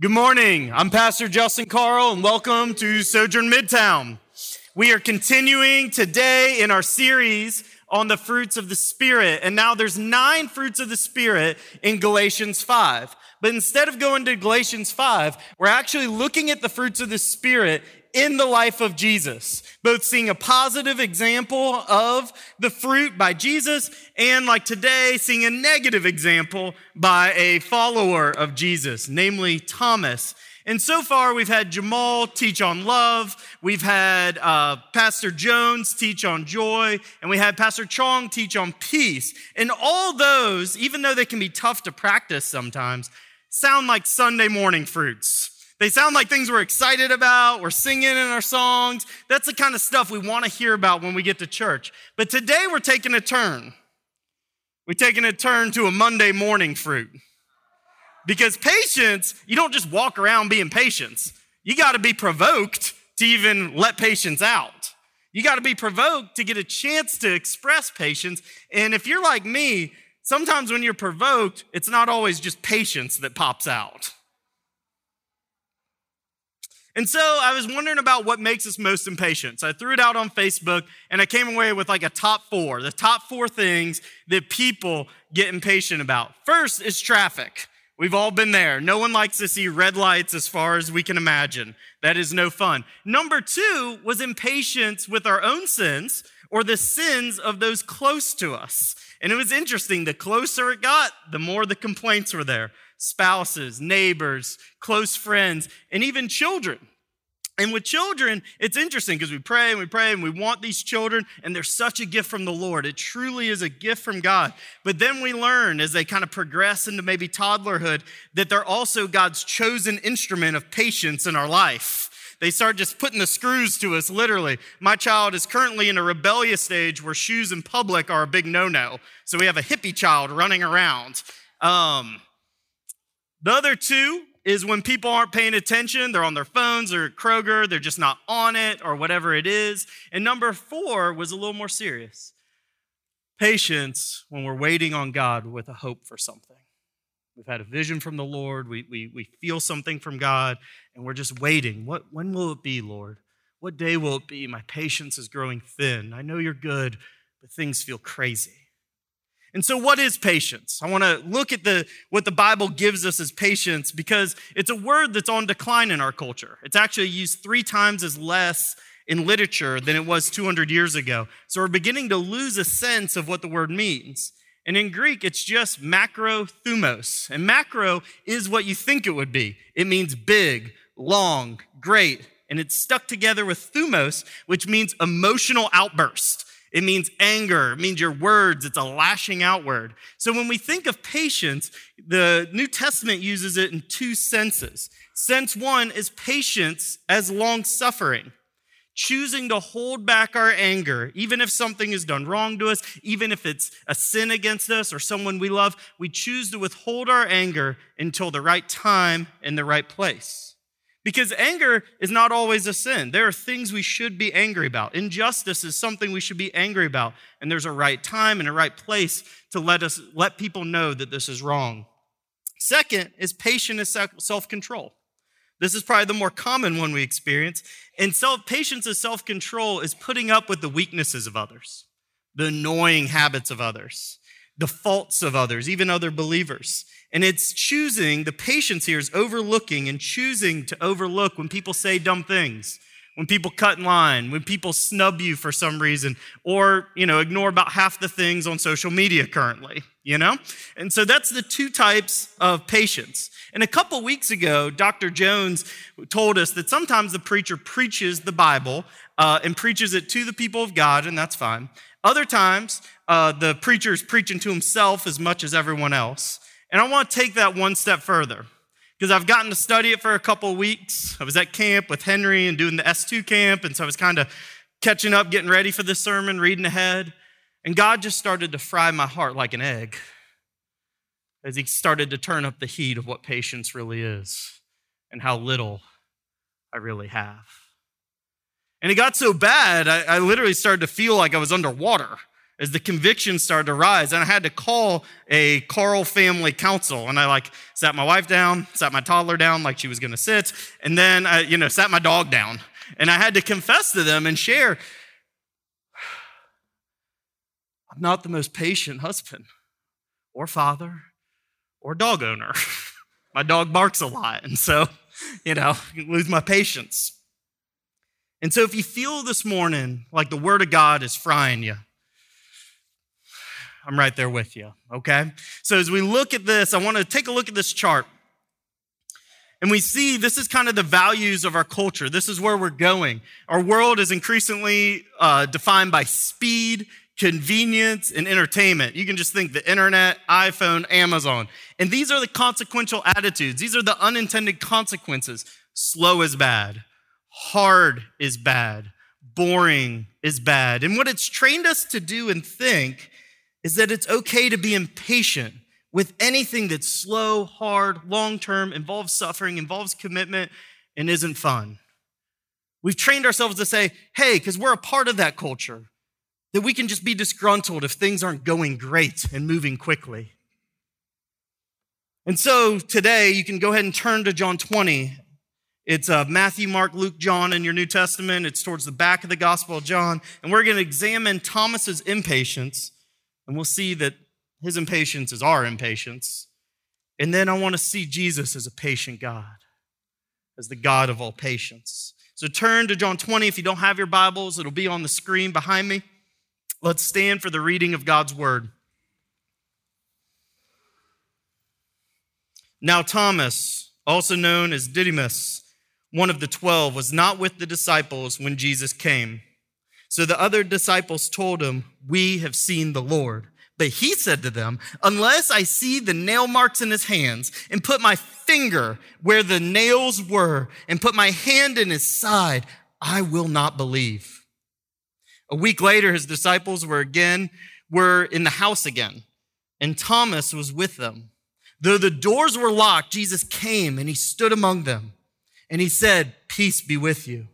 Good morning. I'm Pastor Justin Carl, and welcome to Sojourn Midtown. We are continuing today in our series on the fruits of the Spirit. And now there's nine fruits of the Spirit in Galatians 5. But instead of going to Galatians 5, we're actually looking at the fruits of the Spirit in the life of Jesus, both seeing a positive example of the fruit by Jesus and like today, seeing a negative example by a follower of Jesus, namely Thomas. And so far, we've had Jamal teach on love, we've had uh, Pastor Jones teach on joy, and we had Pastor Chong teach on peace. And all those, even though they can be tough to practice sometimes, sound like Sunday morning fruits. They sound like things we're excited about, we're singing in our songs. That's the kind of stuff we want to hear about when we get to church. But today we're taking a turn. We're taking a turn to a Monday morning fruit. Because patience, you don't just walk around being patient. You got to be provoked to even let patience out. You got to be provoked to get a chance to express patience. And if you're like me, sometimes when you're provoked, it's not always just patience that pops out. And so I was wondering about what makes us most impatient. So I threw it out on Facebook and I came away with like a top four, the top four things that people get impatient about. First is traffic. We've all been there. No one likes to see red lights as far as we can imagine. That is no fun. Number two was impatience with our own sins or the sins of those close to us. And it was interesting. The closer it got, the more the complaints were there spouses, neighbors, close friends, and even children. And with children, it's interesting because we pray and we pray and we want these children, and they're such a gift from the Lord. It truly is a gift from God. But then we learn as they kind of progress into maybe toddlerhood that they're also God's chosen instrument of patience in our life. They start just putting the screws to us, literally. My child is currently in a rebellious stage where shoes in public are a big no no. So we have a hippie child running around. Um, the other two is when people aren't paying attention, they're on their phones or Kroger, they're just not on it or whatever it is. And number four was a little more serious patience when we're waiting on God with a hope for something. We've had a vision from the Lord, we, we, we feel something from God, and we're just waiting. What, when will it be, Lord? What day will it be? My patience is growing thin. I know you're good, but things feel crazy. And so what is patience? I want to look at the what the Bible gives us as patience because it's a word that's on decline in our culture. It's actually used 3 times as less in literature than it was 200 years ago. So we're beginning to lose a sense of what the word means. And in Greek, it's just macro thumos. And macro is what you think it would be. It means big, long, great, and it's stuck together with thumos, which means emotional outburst. It means anger. It means your words. It's a lashing outward. So when we think of patience, the New Testament uses it in two senses. Sense one is patience as long suffering, choosing to hold back our anger, even if something is done wrong to us, even if it's a sin against us or someone we love, we choose to withhold our anger until the right time and the right place. Because anger is not always a sin. There are things we should be angry about. Injustice is something we should be angry about. And there's a right time and a right place to let us let people know that this is wrong. Second is patience and self-control. This is probably the more common one we experience. And self patience as self-control is putting up with the weaknesses of others, the annoying habits of others, the faults of others, even other believers. And it's choosing, the patience here is overlooking and choosing to overlook when people say dumb things, when people cut in line, when people snub you for some reason, or, you know, ignore about half the things on social media currently, you know? And so that's the two types of patience. And a couple weeks ago, Dr. Jones told us that sometimes the preacher preaches the Bible uh, and preaches it to the people of God, and that's fine. Other times, uh, the preacher is preaching to himself as much as everyone else. And I want to take that one step further because I've gotten to study it for a couple of weeks. I was at camp with Henry and doing the S2 camp, and so I was kind of catching up, getting ready for this sermon, reading ahead. And God just started to fry my heart like an egg as He started to turn up the heat of what patience really is and how little I really have. And it got so bad, I, I literally started to feel like I was underwater. As the convictions started to rise. And I had to call a Carl family council. And I like sat my wife down, sat my toddler down like she was going to sit, and then I, you know, sat my dog down. And I had to confess to them and share I'm not the most patient husband or father or dog owner. my dog barks a lot. And so, you know, lose my patience. And so if you feel this morning like the word of God is frying you, I'm right there with you, okay? So as we look at this, I want to take a look at this chart. And we see this is kind of the values of our culture. This is where we're going. Our world is increasingly uh, defined by speed, convenience, and entertainment. You can just think the internet, iPhone, Amazon. And these are the consequential attitudes. These are the unintended consequences. Slow is bad. Hard is bad. Boring is bad. And what it's trained us to do and think is that it's okay to be impatient with anything that's slow, hard, long term, involves suffering, involves commitment, and isn't fun. We've trained ourselves to say, hey, because we're a part of that culture, that we can just be disgruntled if things aren't going great and moving quickly. And so today, you can go ahead and turn to John 20. It's uh, Matthew, Mark, Luke, John in your New Testament. It's towards the back of the Gospel of John. And we're going to examine Thomas's impatience and we'll see that his impatience is our impatience. And then I want to see Jesus as a patient God, as the God of all patience. So turn to John 20. If you don't have your Bibles, it'll be on the screen behind me. Let's stand for the reading of God's word. Now, Thomas, also known as Didymus, one of the twelve, was not with the disciples when Jesus came. So the other disciples told him, We have seen the Lord. But he said to them, Unless I see the nail marks in his hands and put my finger where the nails were and put my hand in his side, I will not believe. A week later, his disciples were again, were in the house again, and Thomas was with them. Though the doors were locked, Jesus came and he stood among them and he said, Peace be with you.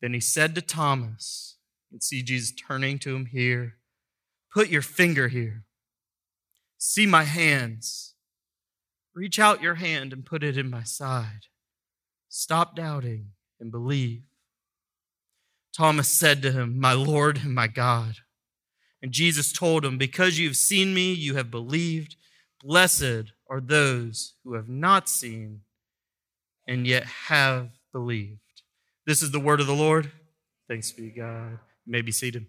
Then he said to Thomas, can see Jesus turning to him here, put your finger here. See my hands. Reach out your hand and put it in my side. Stop doubting and believe. Thomas said to him, My Lord and my God. And Jesus told him, Because you have seen me, you have believed. Blessed are those who have not seen and yet have believed. This is the word of the Lord. Thanks be God. You may be seated.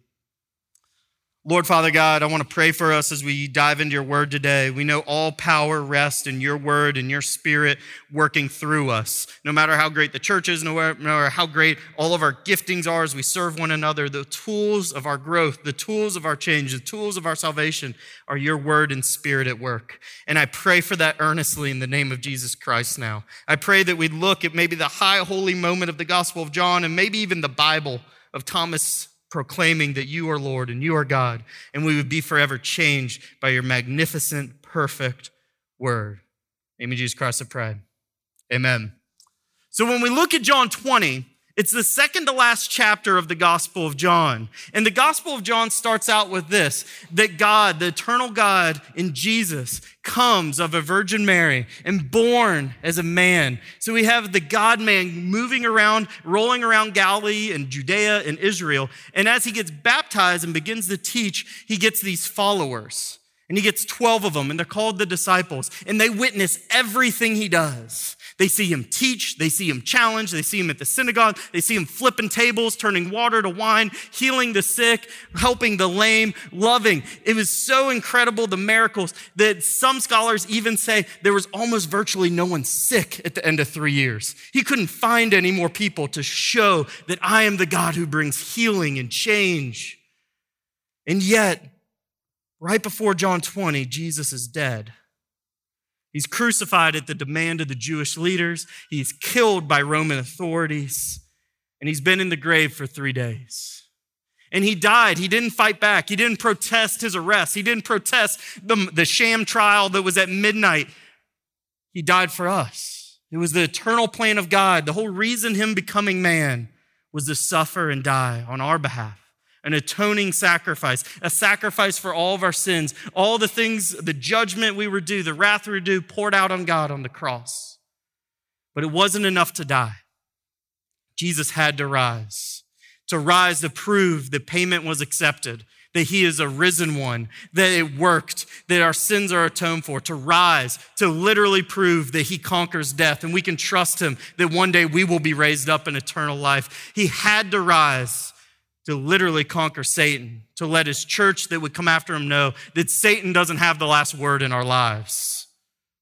Lord Father God, I want to pray for us as we dive into your word today. We know all power rests in your word and your spirit working through us. No matter how great the church is, no matter how great all of our giftings are as we serve one another, the tools of our growth, the tools of our change, the tools of our salvation are your word and spirit at work. And I pray for that earnestly in the name of Jesus Christ now. I pray that we look at maybe the high holy moment of the Gospel of John and maybe even the Bible of Thomas proclaiming that you are Lord and you are God, and we would be forever changed by your magnificent, perfect word. Amen, Jesus Christ, I pray. Amen. So when we look at John 20, it's the second to last chapter of the Gospel of John. And the Gospel of John starts out with this that God, the eternal God in Jesus, comes of a Virgin Mary and born as a man. So we have the God man moving around, rolling around Galilee and Judea and Israel. And as he gets baptized and begins to teach, he gets these followers. And he gets 12 of them, and they're called the disciples. And they witness everything he does. They see him teach, they see him challenge, they see him at the synagogue, they see him flipping tables, turning water to wine, healing the sick, helping the lame, loving. It was so incredible, the miracles, that some scholars even say there was almost virtually no one sick at the end of three years. He couldn't find any more people to show that I am the God who brings healing and change. And yet, right before John 20, Jesus is dead. He's crucified at the demand of the Jewish leaders. He's killed by Roman authorities. And he's been in the grave for three days. And he died. He didn't fight back. He didn't protest his arrest. He didn't protest the, the sham trial that was at midnight. He died for us. It was the eternal plan of God. The whole reason him becoming man was to suffer and die on our behalf an atoning sacrifice, a sacrifice for all of our sins, all the things, the judgment we were due, the wrath we were due, poured out on God on the cross. But it wasn't enough to die. Jesus had to rise, to rise to prove that payment was accepted, that he is a risen one, that it worked, that our sins are atoned for, to rise, to literally prove that he conquers death and we can trust him that one day we will be raised up in eternal life. He had to rise to literally conquer Satan, to let his church that would come after him know that Satan doesn't have the last word in our lives,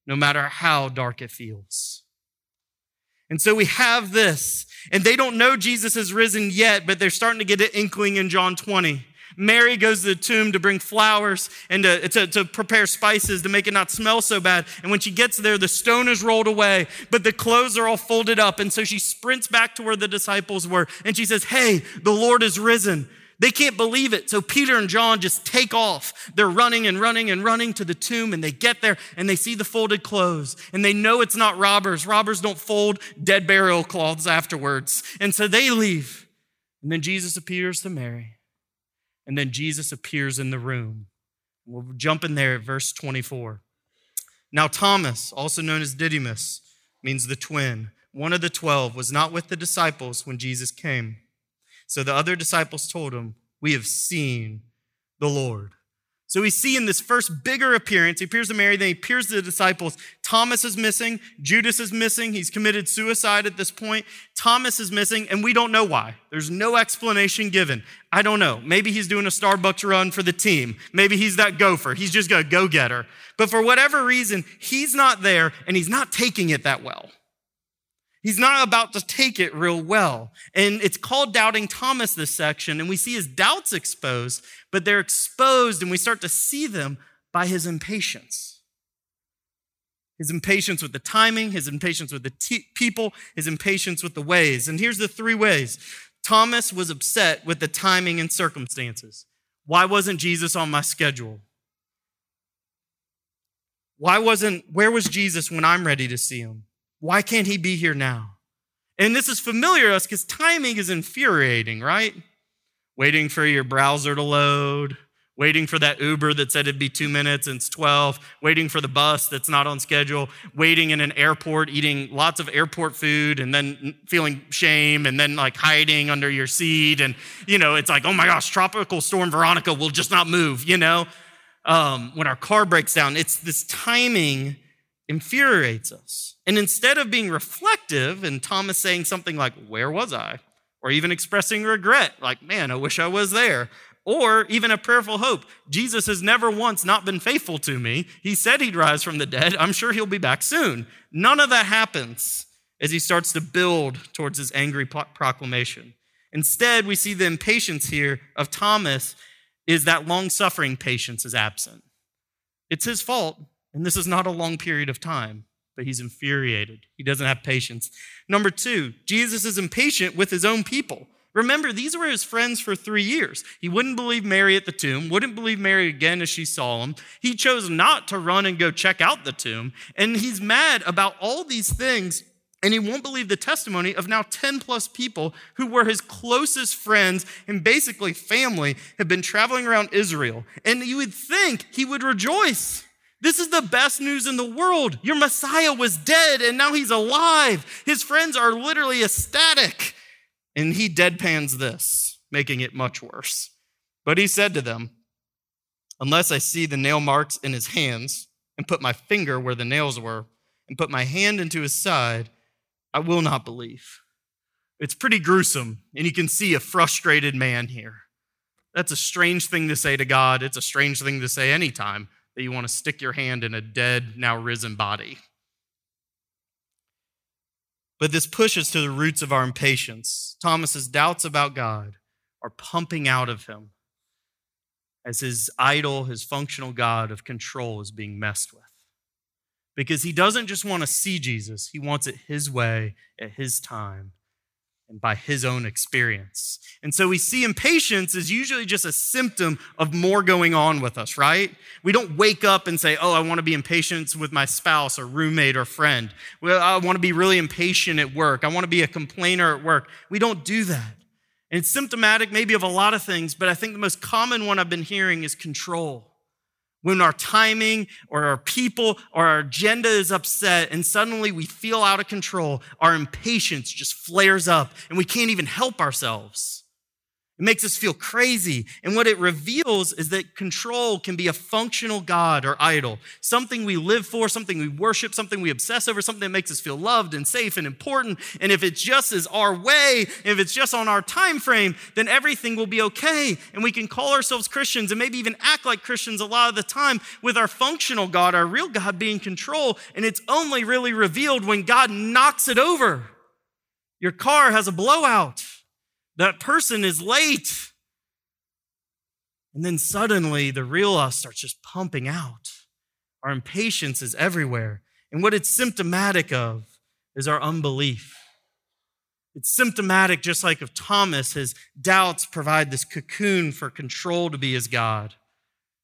no matter how dark it feels. And so we have this, and they don't know Jesus has risen yet, but they're starting to get an inkling in John 20. Mary goes to the tomb to bring flowers and to, to, to, prepare spices to make it not smell so bad. And when she gets there, the stone is rolled away, but the clothes are all folded up. And so she sprints back to where the disciples were and she says, Hey, the Lord is risen. They can't believe it. So Peter and John just take off. They're running and running and running to the tomb and they get there and they see the folded clothes and they know it's not robbers. Robbers don't fold dead burial cloths afterwards. And so they leave. And then Jesus appears to Mary and then Jesus appears in the room. We'll jump in there at verse 24. Now, Thomas, also known as Didymus, means the twin, one of the twelve, was not with the disciples when Jesus came. So the other disciples told him, We have seen the Lord. So we see in this first bigger appearance, he appears to Mary, then he appears to the disciples. Thomas is missing, Judas is missing, he's committed suicide at this point. Thomas is missing, and we don't know why. There's no explanation given. I don't know. Maybe he's doing a Starbucks run for the team. Maybe he's that gopher. He's just a go getter. But for whatever reason, he's not there, and he's not taking it that well. He's not about to take it real well. And it's called Doubting Thomas, this section. And we see his doubts exposed, but they're exposed and we start to see them by his impatience. His impatience with the timing, his impatience with the t- people, his impatience with the ways. And here's the three ways Thomas was upset with the timing and circumstances. Why wasn't Jesus on my schedule? Why wasn't, where was Jesus when I'm ready to see him? Why can't he be here now? And this is familiar to us because timing is infuriating, right? Waiting for your browser to load, waiting for that Uber that said it'd be two minutes and it's 12, waiting for the bus that's not on schedule, waiting in an airport, eating lots of airport food and then feeling shame and then like hiding under your seat. And, you know, it's like, oh my gosh, tropical storm Veronica will just not move, you know? Um, when our car breaks down, it's this timing infuriates us. And instead of being reflective and Thomas saying something like, Where was I? Or even expressing regret, like, Man, I wish I was there. Or even a prayerful hope. Jesus has never once not been faithful to me. He said he'd rise from the dead. I'm sure he'll be back soon. None of that happens as he starts to build towards his angry proclamation. Instead, we see the impatience here of Thomas is that long suffering patience is absent. It's his fault. And this is not a long period of time, but he's infuriated. He doesn't have patience. Number two, Jesus is impatient with his own people. Remember, these were his friends for three years. He wouldn't believe Mary at the tomb, wouldn't believe Mary again as she saw him. He chose not to run and go check out the tomb. And he's mad about all these things and he won't believe the testimony of now 10 plus people who were his closest friends and basically family have been traveling around Israel. And you would think he would rejoice. This is the best news in the world. Your Messiah was dead and now he's alive. His friends are literally ecstatic. And he deadpans this, making it much worse. But he said to them, Unless I see the nail marks in his hands and put my finger where the nails were and put my hand into his side, I will not believe. It's pretty gruesome, and you can see a frustrated man here. That's a strange thing to say to God. It's a strange thing to say anytime that you want to stick your hand in a dead, now risen body. But this pushes to the roots of our impatience. Thomas's doubts about God are pumping out of him as his idol, his functional God of control is being messed with. Because he doesn't just want to see Jesus, he wants it his way at his time and by his own experience. And so we see impatience is usually just a symptom of more going on with us, right? We don't wake up and say, Oh, I want to be impatient with my spouse or roommate or friend. Well, I want to be really impatient at work. I want to be a complainer at work. We don't do that. And it's symptomatic maybe of a lot of things, but I think the most common one I've been hearing is control. When our timing or our people or our agenda is upset and suddenly we feel out of control, our impatience just flares up and we can't even help ourselves. It makes us feel crazy. And what it reveals is that control can be a functional God or idol, something we live for, something we worship, something we obsess over, something that makes us feel loved and safe and important. And if it just is our way, if it's just on our time frame, then everything will be okay. And we can call ourselves Christians and maybe even act like Christians a lot of the time with our functional God, our real God being control. And it's only really revealed when God knocks it over. Your car has a blowout that person is late. And then suddenly the real us starts just pumping out. Our impatience is everywhere. And what it's symptomatic of is our unbelief. It's symptomatic, just like of Thomas, his doubts provide this cocoon for control to be his God,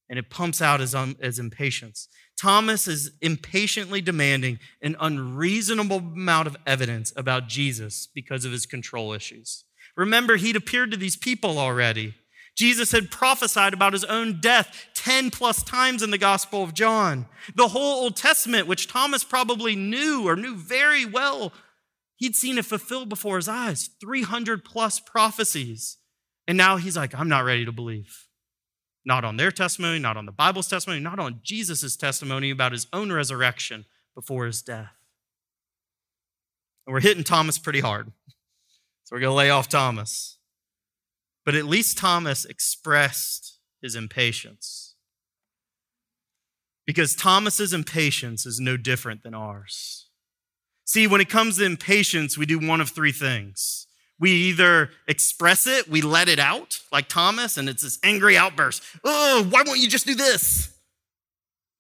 and it pumps out his, um, his impatience. Thomas is impatiently demanding an unreasonable amount of evidence about Jesus because of his control issues. Remember, he'd appeared to these people already. Jesus had prophesied about his own death 10 plus times in the Gospel of John. The whole Old Testament, which Thomas probably knew or knew very well, he'd seen it fulfilled before his eyes 300 plus prophecies. And now he's like, I'm not ready to believe. Not on their testimony, not on the Bible's testimony, not on Jesus' testimony about his own resurrection before his death. And we're hitting Thomas pretty hard. So we're going to lay off Thomas. But at least Thomas expressed his impatience. Because Thomas's impatience is no different than ours. See, when it comes to impatience, we do one of three things. We either express it, we let it out, like Thomas, and it's this angry outburst. Oh, why won't you just do this?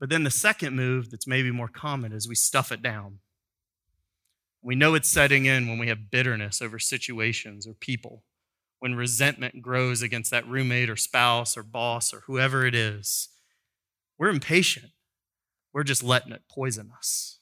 But then the second move that's maybe more common is we stuff it down. We know it's setting in when we have bitterness over situations or people, when resentment grows against that roommate or spouse or boss or whoever it is. We're impatient. We're just letting it poison us.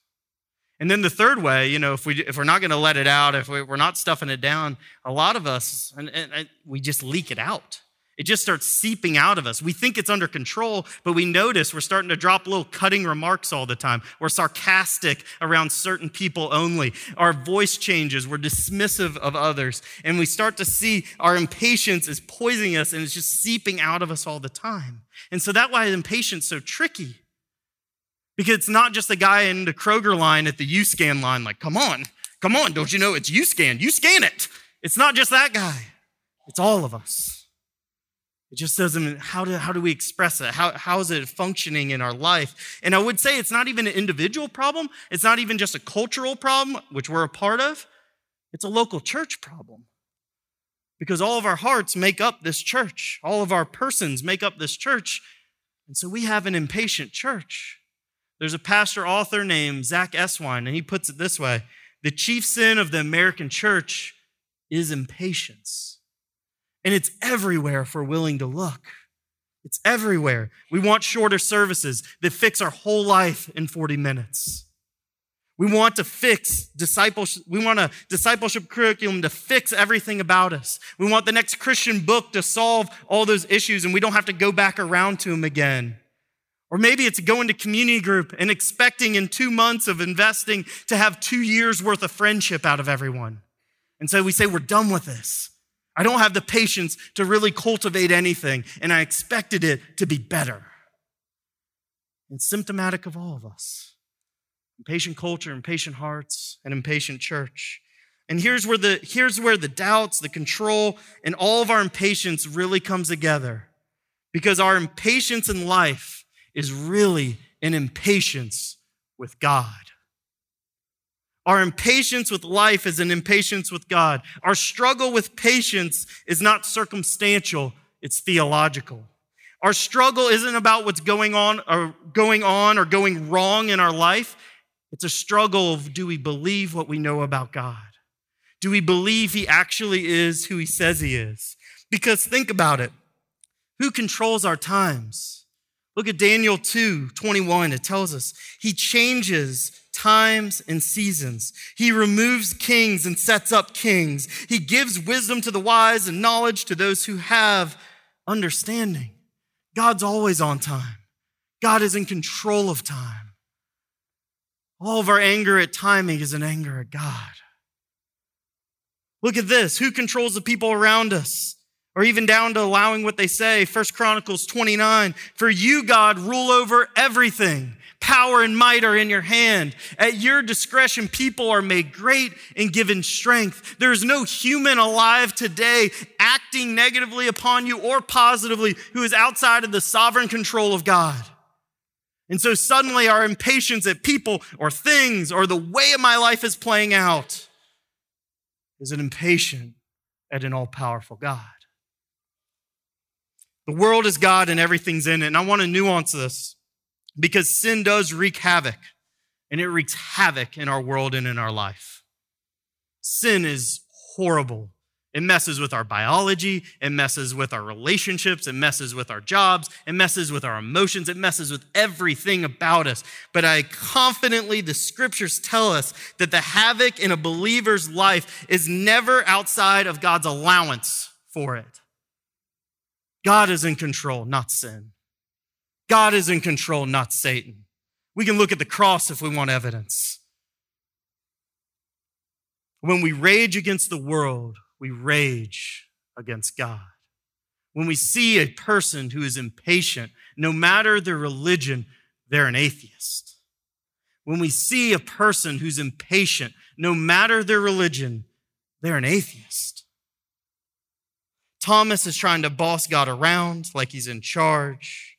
And then the third way, you know, if, we, if we're not going to let it out, if we're not stuffing it down, a lot of us, and, and, and we just leak it out. It just starts seeping out of us. We think it's under control, but we notice we're starting to drop little cutting remarks all the time. We're sarcastic around certain people only. Our voice changes. We're dismissive of others. And we start to see our impatience is poisoning us and it's just seeping out of us all the time. And so that's why impatience is so tricky. Because it's not just the guy in the Kroger line at the U-Scan line, like, come on, come on, don't you know it's U-Scan? You scan it. It's not just that guy. It's all of us. It just doesn't, how do, how do we express it? How, how is it functioning in our life? And I would say it's not even an individual problem. It's not even just a cultural problem, which we're a part of. It's a local church problem. Because all of our hearts make up this church, all of our persons make up this church. And so we have an impatient church. There's a pastor author named Zack Eswine, and he puts it this way The chief sin of the American church is impatience. And it's everywhere if we're willing to look. It's everywhere. We want shorter services that fix our whole life in 40 minutes. We want to fix discipleship. We want a discipleship curriculum to fix everything about us. We want the next Christian book to solve all those issues and we don't have to go back around to them again. Or maybe it's going to community group and expecting in two months of investing to have two years worth of friendship out of everyone. And so we say, we're done with this. I don't have the patience to really cultivate anything, and I expected it to be better. It's symptomatic of all of us impatient culture, impatient hearts, and impatient church. And here's where the, here's where the doubts, the control, and all of our impatience really comes together. Because our impatience in life is really an impatience with God. Our impatience with life is an impatience with God. Our struggle with patience is not circumstantial, it's theological. Our struggle isn't about what's going on or going on or going wrong in our life. It's a struggle of do we believe what we know about God? Do we believe he actually is who he says he is? Because think about it. Who controls our times? Look at Daniel 2 21. It tells us he changes times and seasons. He removes kings and sets up kings. He gives wisdom to the wise and knowledge to those who have understanding. God's always on time. God is in control of time. All of our anger at timing is an anger at God. Look at this. Who controls the people around us? Or even down to allowing what they say. First Chronicles 29. For you, God, rule over everything. Power and might are in your hand. At your discretion, people are made great and given strength. There is no human alive today acting negatively upon you or positively who is outside of the sovereign control of God. And so suddenly our impatience at people or things or the way of my life is playing out is an impatient at an all powerful God. The world is God and everything's in it. And I want to nuance this because sin does wreak havoc and it wreaks havoc in our world and in our life. Sin is horrible it messes with our biology. It messes with our relationships. It messes with our jobs. It messes with our emotions. It messes with everything about us. But I confidently, the scriptures tell us that the havoc in a believer's life is never outside of God's allowance for it. God is in control, not sin. God is in control, not Satan. We can look at the cross if we want evidence. When we rage against the world, we rage against God. When we see a person who is impatient, no matter their religion, they're an atheist. When we see a person who's impatient, no matter their religion, they're an atheist. Thomas is trying to boss God around like he's in charge.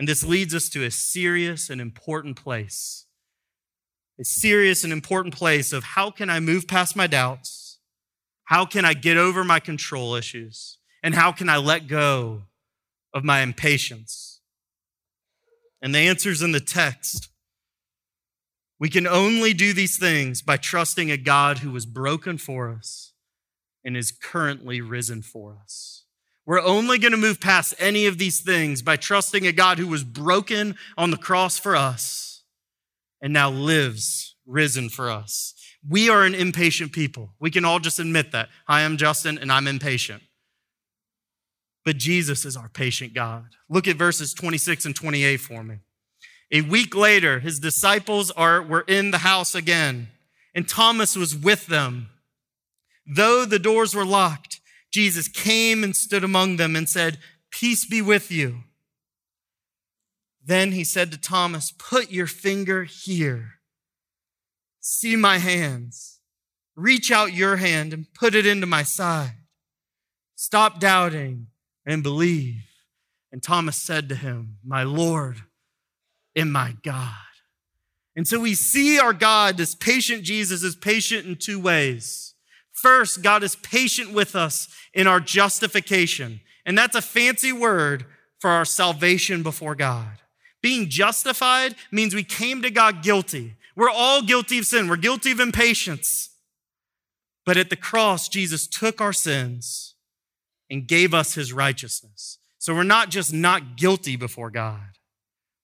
And this leads us to a serious and important place. A serious and important place of how can I move past my doubts? How can I get over my control issues? And how can I let go of my impatience? And the answer's in the text. We can only do these things by trusting a God who was broken for us and is currently risen for us. We're only going to move past any of these things by trusting a God who was broken on the cross for us and now lives risen for us. We are an impatient people. We can all just admit that. I am Justin and I'm impatient. But Jesus is our patient God. Look at verses 26 and 28 for me. A week later, his disciples are, were in the house again, and Thomas was with them. Though the doors were locked, Jesus came and stood among them and said, Peace be with you. Then he said to Thomas, Put your finger here See my hands. Reach out your hand and put it into my side. Stop doubting and believe. And Thomas said to him, My Lord and my God. And so we see our God, this patient Jesus, is patient in two ways. First, God is patient with us in our justification. And that's a fancy word for our salvation before God. Being justified means we came to God guilty. We're all guilty of sin. We're guilty of impatience. But at the cross, Jesus took our sins and gave us his righteousness. So we're not just not guilty before God.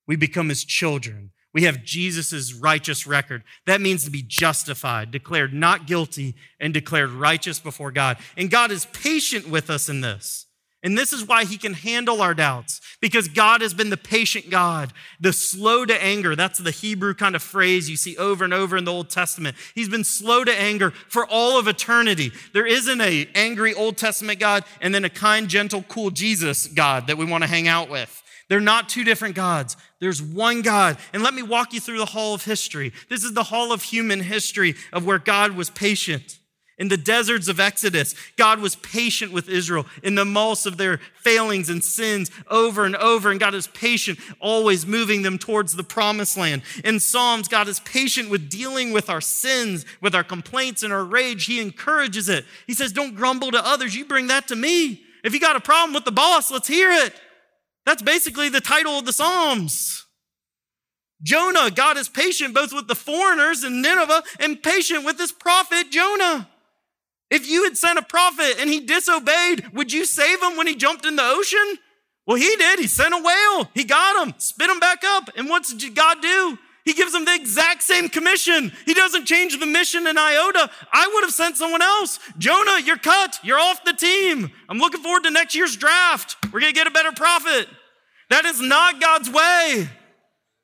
We become his children. We have Jesus' righteous record. That means to be justified, declared not guilty, and declared righteous before God. And God is patient with us in this. And this is why he can handle our doubts because God has been the patient God, the slow to anger. That's the Hebrew kind of phrase you see over and over in the Old Testament. He's been slow to anger for all of eternity. There isn't a angry Old Testament God and then a kind, gentle, cool Jesus God that we want to hang out with. They're not two different gods. There's one God. And let me walk you through the hall of history. This is the hall of human history of where God was patient. In the deserts of Exodus, God was patient with Israel in the most of their failings and sins over and over. And God is patient, always moving them towards the promised land. In Psalms, God is patient with dealing with our sins, with our complaints and our rage. He encourages it. He says, Don't grumble to others. You bring that to me. If you got a problem with the boss, let's hear it. That's basically the title of the Psalms. Jonah, God is patient both with the foreigners in Nineveh and patient with his prophet Jonah. If you had sent a prophet and he disobeyed, would you save him when he jumped in the ocean? Well, he did. He sent a whale. He got him, spit him back up. And what did God do? He gives them the exact same commission. He doesn't change the mission in iota. I would have sent someone else. Jonah, you're cut. You're off the team. I'm looking forward to next year's draft. We're going to get a better prophet. That is not God's way.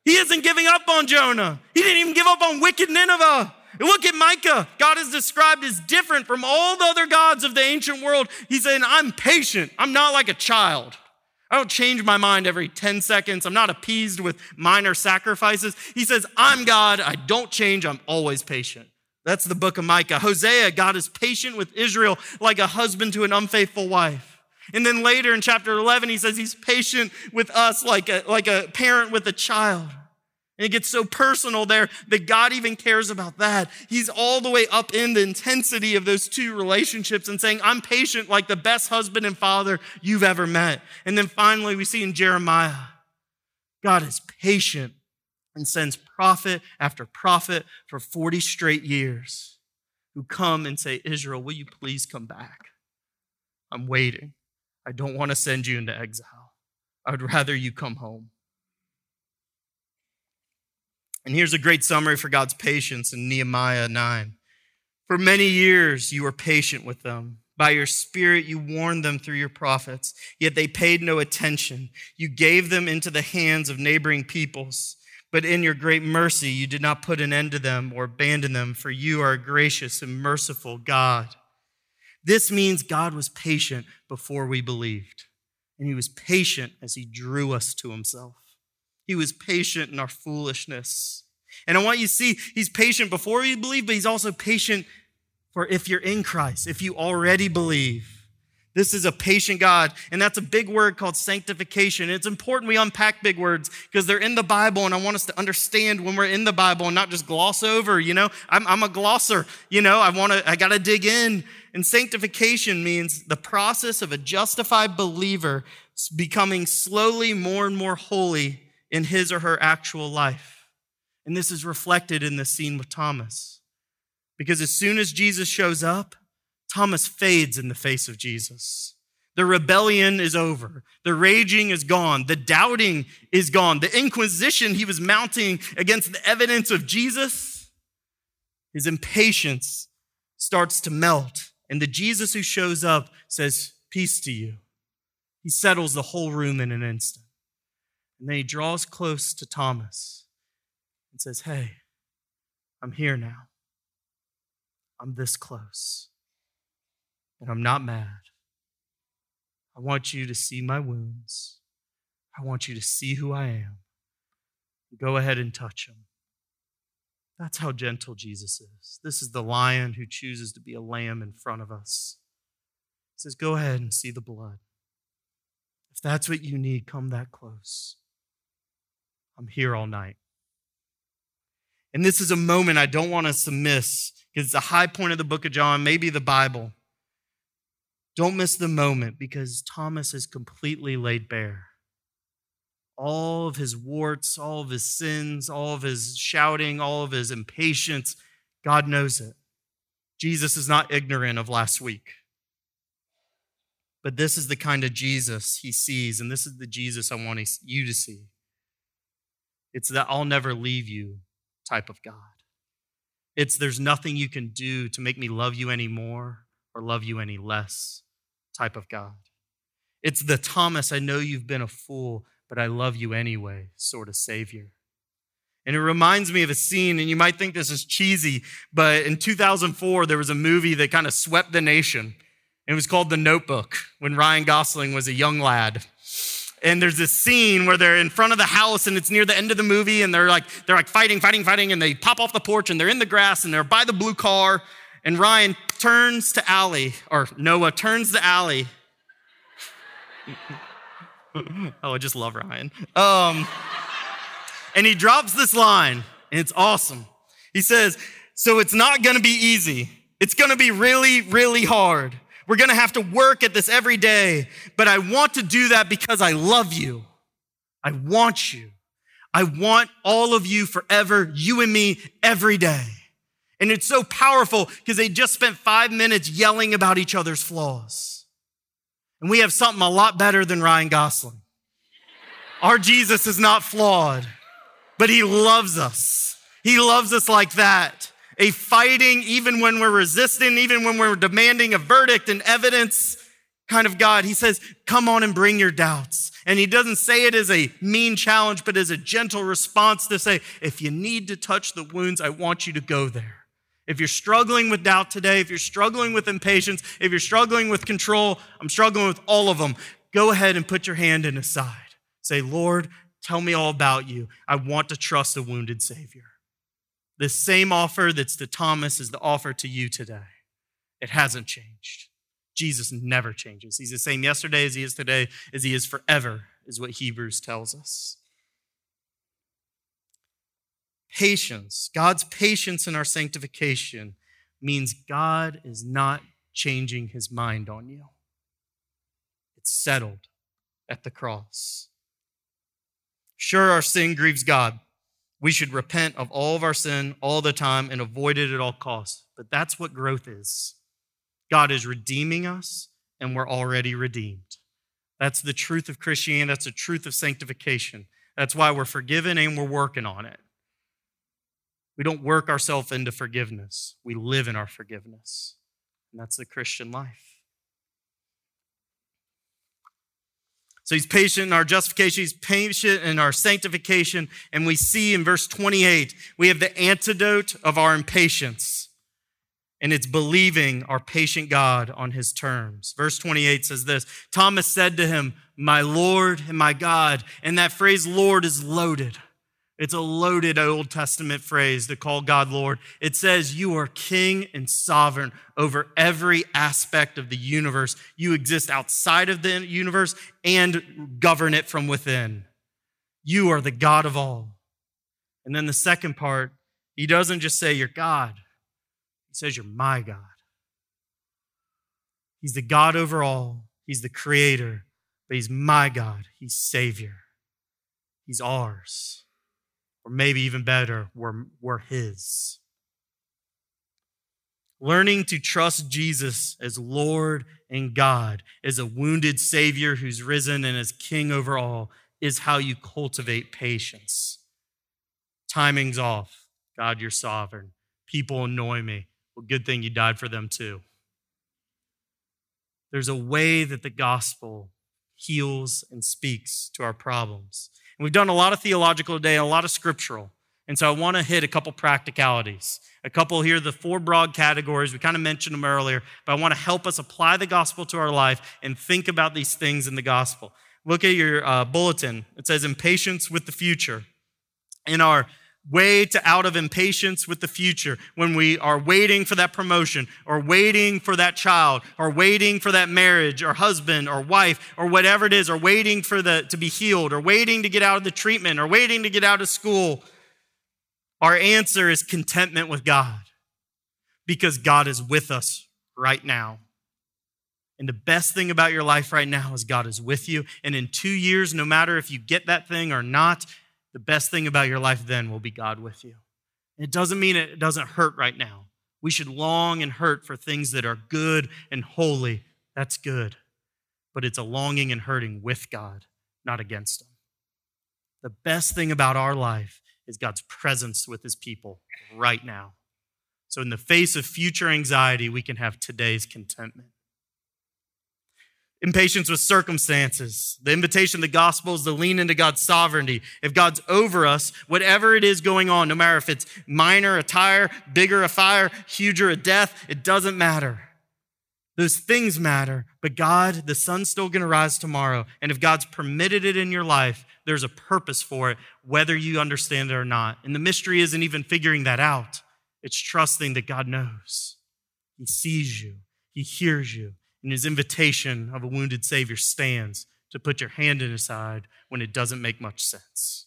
He isn't giving up on Jonah. He didn't even give up on wicked Nineveh. And look at Micah. God is described as different from all the other gods of the ancient world. He's saying, I'm patient. I'm not like a child. I don't change my mind every 10 seconds. I'm not appeased with minor sacrifices. He says, I'm God. I don't change. I'm always patient. That's the book of Micah. Hosea, God is patient with Israel like a husband to an unfaithful wife. And then later in chapter 11, he says he's patient with us like a, like a parent with a child. And it gets so personal there that God even cares about that. He's all the way up in the intensity of those two relationships and saying, I'm patient like the best husband and father you've ever met. And then finally, we see in Jeremiah, God is patient and sends prophet after prophet for 40 straight years who come and say, Israel, will you please come back? I'm waiting. I don't want to send you into exile. I would rather you come home. And here's a great summary for God's patience in Nehemiah 9. For many years you were patient with them. By your spirit you warned them through your prophets, yet they paid no attention. You gave them into the hands of neighboring peoples. But in your great mercy, you did not put an end to them or abandon them, for you are a gracious and merciful God. This means God was patient before we believed, and he was patient as he drew us to himself. He was patient in our foolishness. And I want you to see he's patient before you believe, but he's also patient for if you're in Christ, if you already believe. This is a patient God, and that's a big word called sanctification. It's important we unpack big words because they're in the Bible, and I want us to understand when we're in the Bible and not just gloss over. You know, I'm, I'm a glosser. You know, I want to, I got to dig in. And sanctification means the process of a justified believer becoming slowly more and more holy in his or her actual life. And this is reflected in the scene with Thomas. Because as soon as Jesus shows up, Thomas fades in the face of Jesus. The rebellion is over. The raging is gone. The doubting is gone. The inquisition he was mounting against the evidence of Jesus, his impatience starts to melt. And the Jesus who shows up says, Peace to you. He settles the whole room in an instant. And then he draws close to Thomas and says, Hey, I'm here now. I'm this close. And I'm not mad. I want you to see my wounds. I want you to see who I am. Go ahead and touch him. That's how gentle Jesus is. This is the lion who chooses to be a lamb in front of us. He says, Go ahead and see the blood. If that's what you need, come that close. I'm here all night. And this is a moment I don't want us to miss because it's a high point of the book of John, maybe the Bible. Don't miss the moment because Thomas is completely laid bare. All of his warts, all of his sins, all of his shouting, all of his impatience, God knows it. Jesus is not ignorant of last week. But this is the kind of Jesus he sees, and this is the Jesus I want you to see. It's that I'll never leave you type of God. It's there's nothing you can do to make me love you any more or love you any less type of God. It's the Thomas, I know you've been a fool, but I love you anyway sort of Savior. And it reminds me of a scene, and you might think this is cheesy, but in 2004, there was a movie that kind of swept the nation. It was called The Notebook when Ryan Gosling was a young lad and there's this scene where they're in front of the house and it's near the end of the movie and they're like they're like fighting fighting fighting and they pop off the porch and they're in the grass and they're by the blue car. And ryan turns to Allie, or noah turns to Allie. oh i just love ryan. Um, and he drops this line and it's awesome. He says so it's not to be easy. It's to be really really hard we're going to have to work at this every day, but I want to do that because I love you. I want you. I want all of you forever, you and me, every day. And it's so powerful because they just spent five minutes yelling about each other's flaws. And we have something a lot better than Ryan Gosling. Our Jesus is not flawed but he loves us. He loves us like that. A fighting, even when we're resisting, even when we're demanding a verdict and evidence kind of God. He says, Come on and bring your doubts. And he doesn't say it as a mean challenge, but as a gentle response to say, If you need to touch the wounds, I want you to go there. If you're struggling with doubt today, if you're struggling with impatience, if you're struggling with control, I'm struggling with all of them, go ahead and put your hand in his side. Say, Lord, tell me all about you. I want to trust a wounded Savior. The same offer that's to Thomas is the offer to you today. It hasn't changed. Jesus never changes. He's the same yesterday as he is today, as he is forever, is what Hebrews tells us. Patience, God's patience in our sanctification means God is not changing his mind on you. It's settled at the cross. Sure, our sin grieves God. We should repent of all of our sin all the time and avoid it at all costs. But that's what growth is. God is redeeming us, and we're already redeemed. That's the truth of Christianity. That's the truth of sanctification. That's why we're forgiven and we're working on it. We don't work ourselves into forgiveness, we live in our forgiveness. And that's the Christian life. So he's patient in our justification, he's patient in our sanctification. And we see in verse 28, we have the antidote of our impatience. And it's believing our patient God on his terms. Verse 28 says this Thomas said to him, My Lord and my God. And that phrase, Lord, is loaded. It's a loaded Old Testament phrase to call God Lord. It says, You are king and sovereign over every aspect of the universe. You exist outside of the universe and govern it from within. You are the God of all. And then the second part, he doesn't just say, You're God, he says, You're my God. He's the God over all, He's the creator, but He's my God, He's Savior, He's ours or maybe even better, we're, we're His. Learning to trust Jesus as Lord and God, as a wounded Savior who's risen and as King over all, is how you cultivate patience. Timing's off. God, you're sovereign. People annoy me. Well, good thing you died for them too. There's a way that the gospel heals and speaks to our problems. We've done a lot of theological today, a lot of scriptural. And so I want to hit a couple practicalities. A couple here, the four broad categories. We kind of mentioned them earlier, but I want to help us apply the gospel to our life and think about these things in the gospel. Look at your uh, bulletin. It says impatience with the future. In our way to out of impatience with the future. When we are waiting for that promotion or waiting for that child or waiting for that marriage or husband or wife or whatever it is or waiting for the to be healed or waiting to get out of the treatment or waiting to get out of school our answer is contentment with God. Because God is with us right now. And the best thing about your life right now is God is with you. And in two years, no matter if you get that thing or not, the best thing about your life then will be God with you. It doesn't mean it doesn't hurt right now. We should long and hurt for things that are good and holy. That's good. But it's a longing and hurting with God, not against Him. The best thing about our life is God's presence with His people right now. So, in the face of future anxiety, we can have today's contentment impatience with circumstances. The invitation of the gospel is to lean into God's sovereignty. If God's over us, whatever it is going on, no matter if it's minor, a tire, bigger, a fire, huger, a death, it doesn't matter. Those things matter, but God, the sun's still going to rise tomorrow. And if God's permitted it in your life, there's a purpose for it, whether you understand it or not. And the mystery isn't even figuring that out, it's trusting that God knows. He sees you, He hears you, and his invitation of a wounded Savior stands to put your hand in his side when it doesn't make much sense.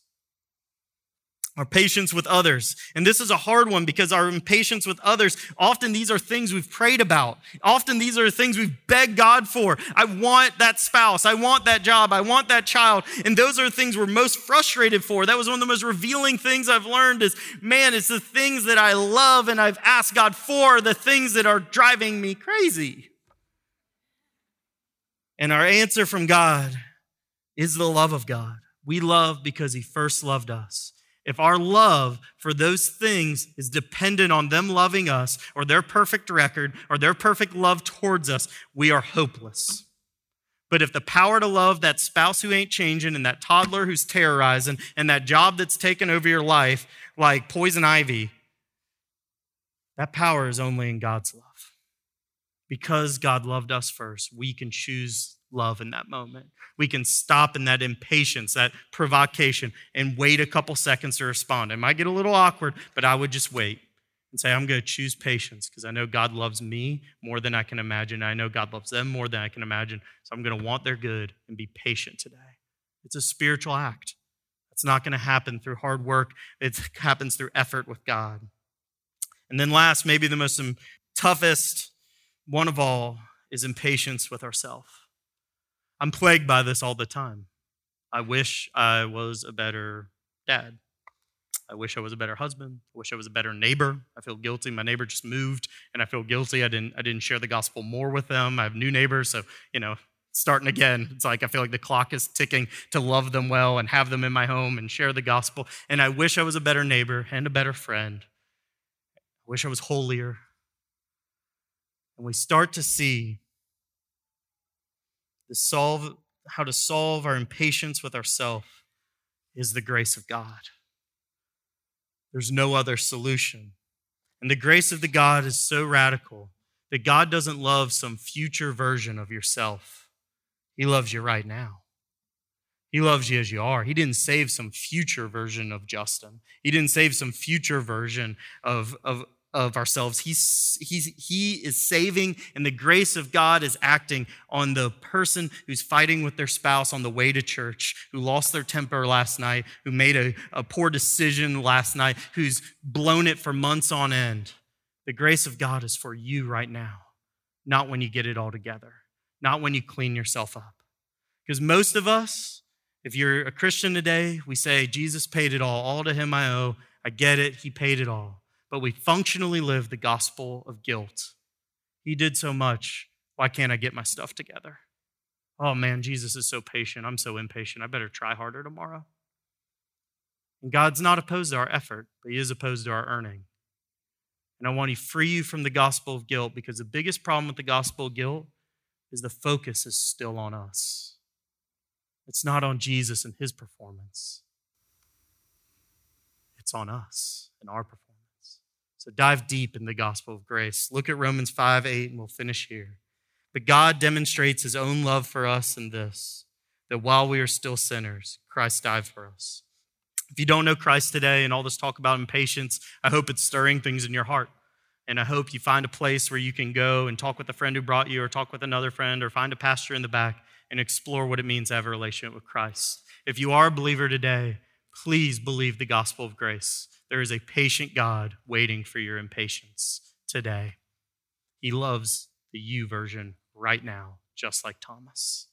Our patience with others. And this is a hard one because our impatience with others, often these are things we've prayed about. Often these are things we've begged God for. I want that spouse. I want that job. I want that child. And those are things we're most frustrated for. That was one of the most revealing things I've learned is, man, it's the things that I love and I've asked God for, the things that are driving me crazy. And our answer from God is the love of God. We love because He first loved us. if our love for those things is dependent on them loving us or their perfect record or their perfect love towards us, we are hopeless. But if the power to love that spouse who ain't changing and that toddler who's terrorizing and that job that's taken over your life like poison ivy, that power is only in God's love. Because God loved us first, we can choose love in that moment. We can stop in that impatience, that provocation, and wait a couple seconds to respond. It might get a little awkward, but I would just wait and say, I'm going to choose patience because I know God loves me more than I can imagine. I know God loves them more than I can imagine. So I'm going to want their good and be patient today. It's a spiritual act. It's not going to happen through hard work, it happens through effort with God. And then, last, maybe the most toughest one of all is impatience with ourselves. I'm plagued by this all the time. I wish I was a better dad. I wish I was a better husband. I wish I was a better neighbor. I feel guilty. My neighbor just moved and I feel guilty. I didn't I didn't share the gospel more with them. I have new neighbors, so you know, starting again. It's like I feel like the clock is ticking to love them well and have them in my home and share the gospel. And I wish I was a better neighbor and a better friend. I wish I was holier. And we start to see the solve, how to solve our impatience with ourselves is the grace of God. There's no other solution. And the grace of the God is so radical that God doesn't love some future version of yourself. He loves you right now. He loves you as you are. He didn't save some future version of Justin. He didn't save some future version of, of, of ourselves. He's, he's, he is saving, and the grace of God is acting on the person who's fighting with their spouse on the way to church, who lost their temper last night, who made a, a poor decision last night, who's blown it for months on end. The grace of God is for you right now, not when you get it all together, not when you clean yourself up. Because most of us, if you're a Christian today, we say, Jesus paid it all. All to him I owe. I get it. He paid it all but we functionally live the gospel of guilt. He did so much. Why can't I get my stuff together? Oh man, Jesus is so patient. I'm so impatient. I better try harder tomorrow. And God's not opposed to our effort, but He is opposed to our earning. And I want to free you from the gospel of guilt because the biggest problem with the gospel of guilt is the focus is still on us. It's not on Jesus and His performance, it's on us and our performance. So dive deep in the gospel of grace. Look at Romans 5 8, and we'll finish here. But God demonstrates his own love for us in this that while we are still sinners, Christ died for us. If you don't know Christ today and all this talk about impatience, I hope it's stirring things in your heart. And I hope you find a place where you can go and talk with a friend who brought you, or talk with another friend, or find a pastor in the back and explore what it means to have a relationship with Christ. If you are a believer today, please believe the gospel of grace. There is a patient God waiting for your impatience today. He loves the you version right now, just like Thomas.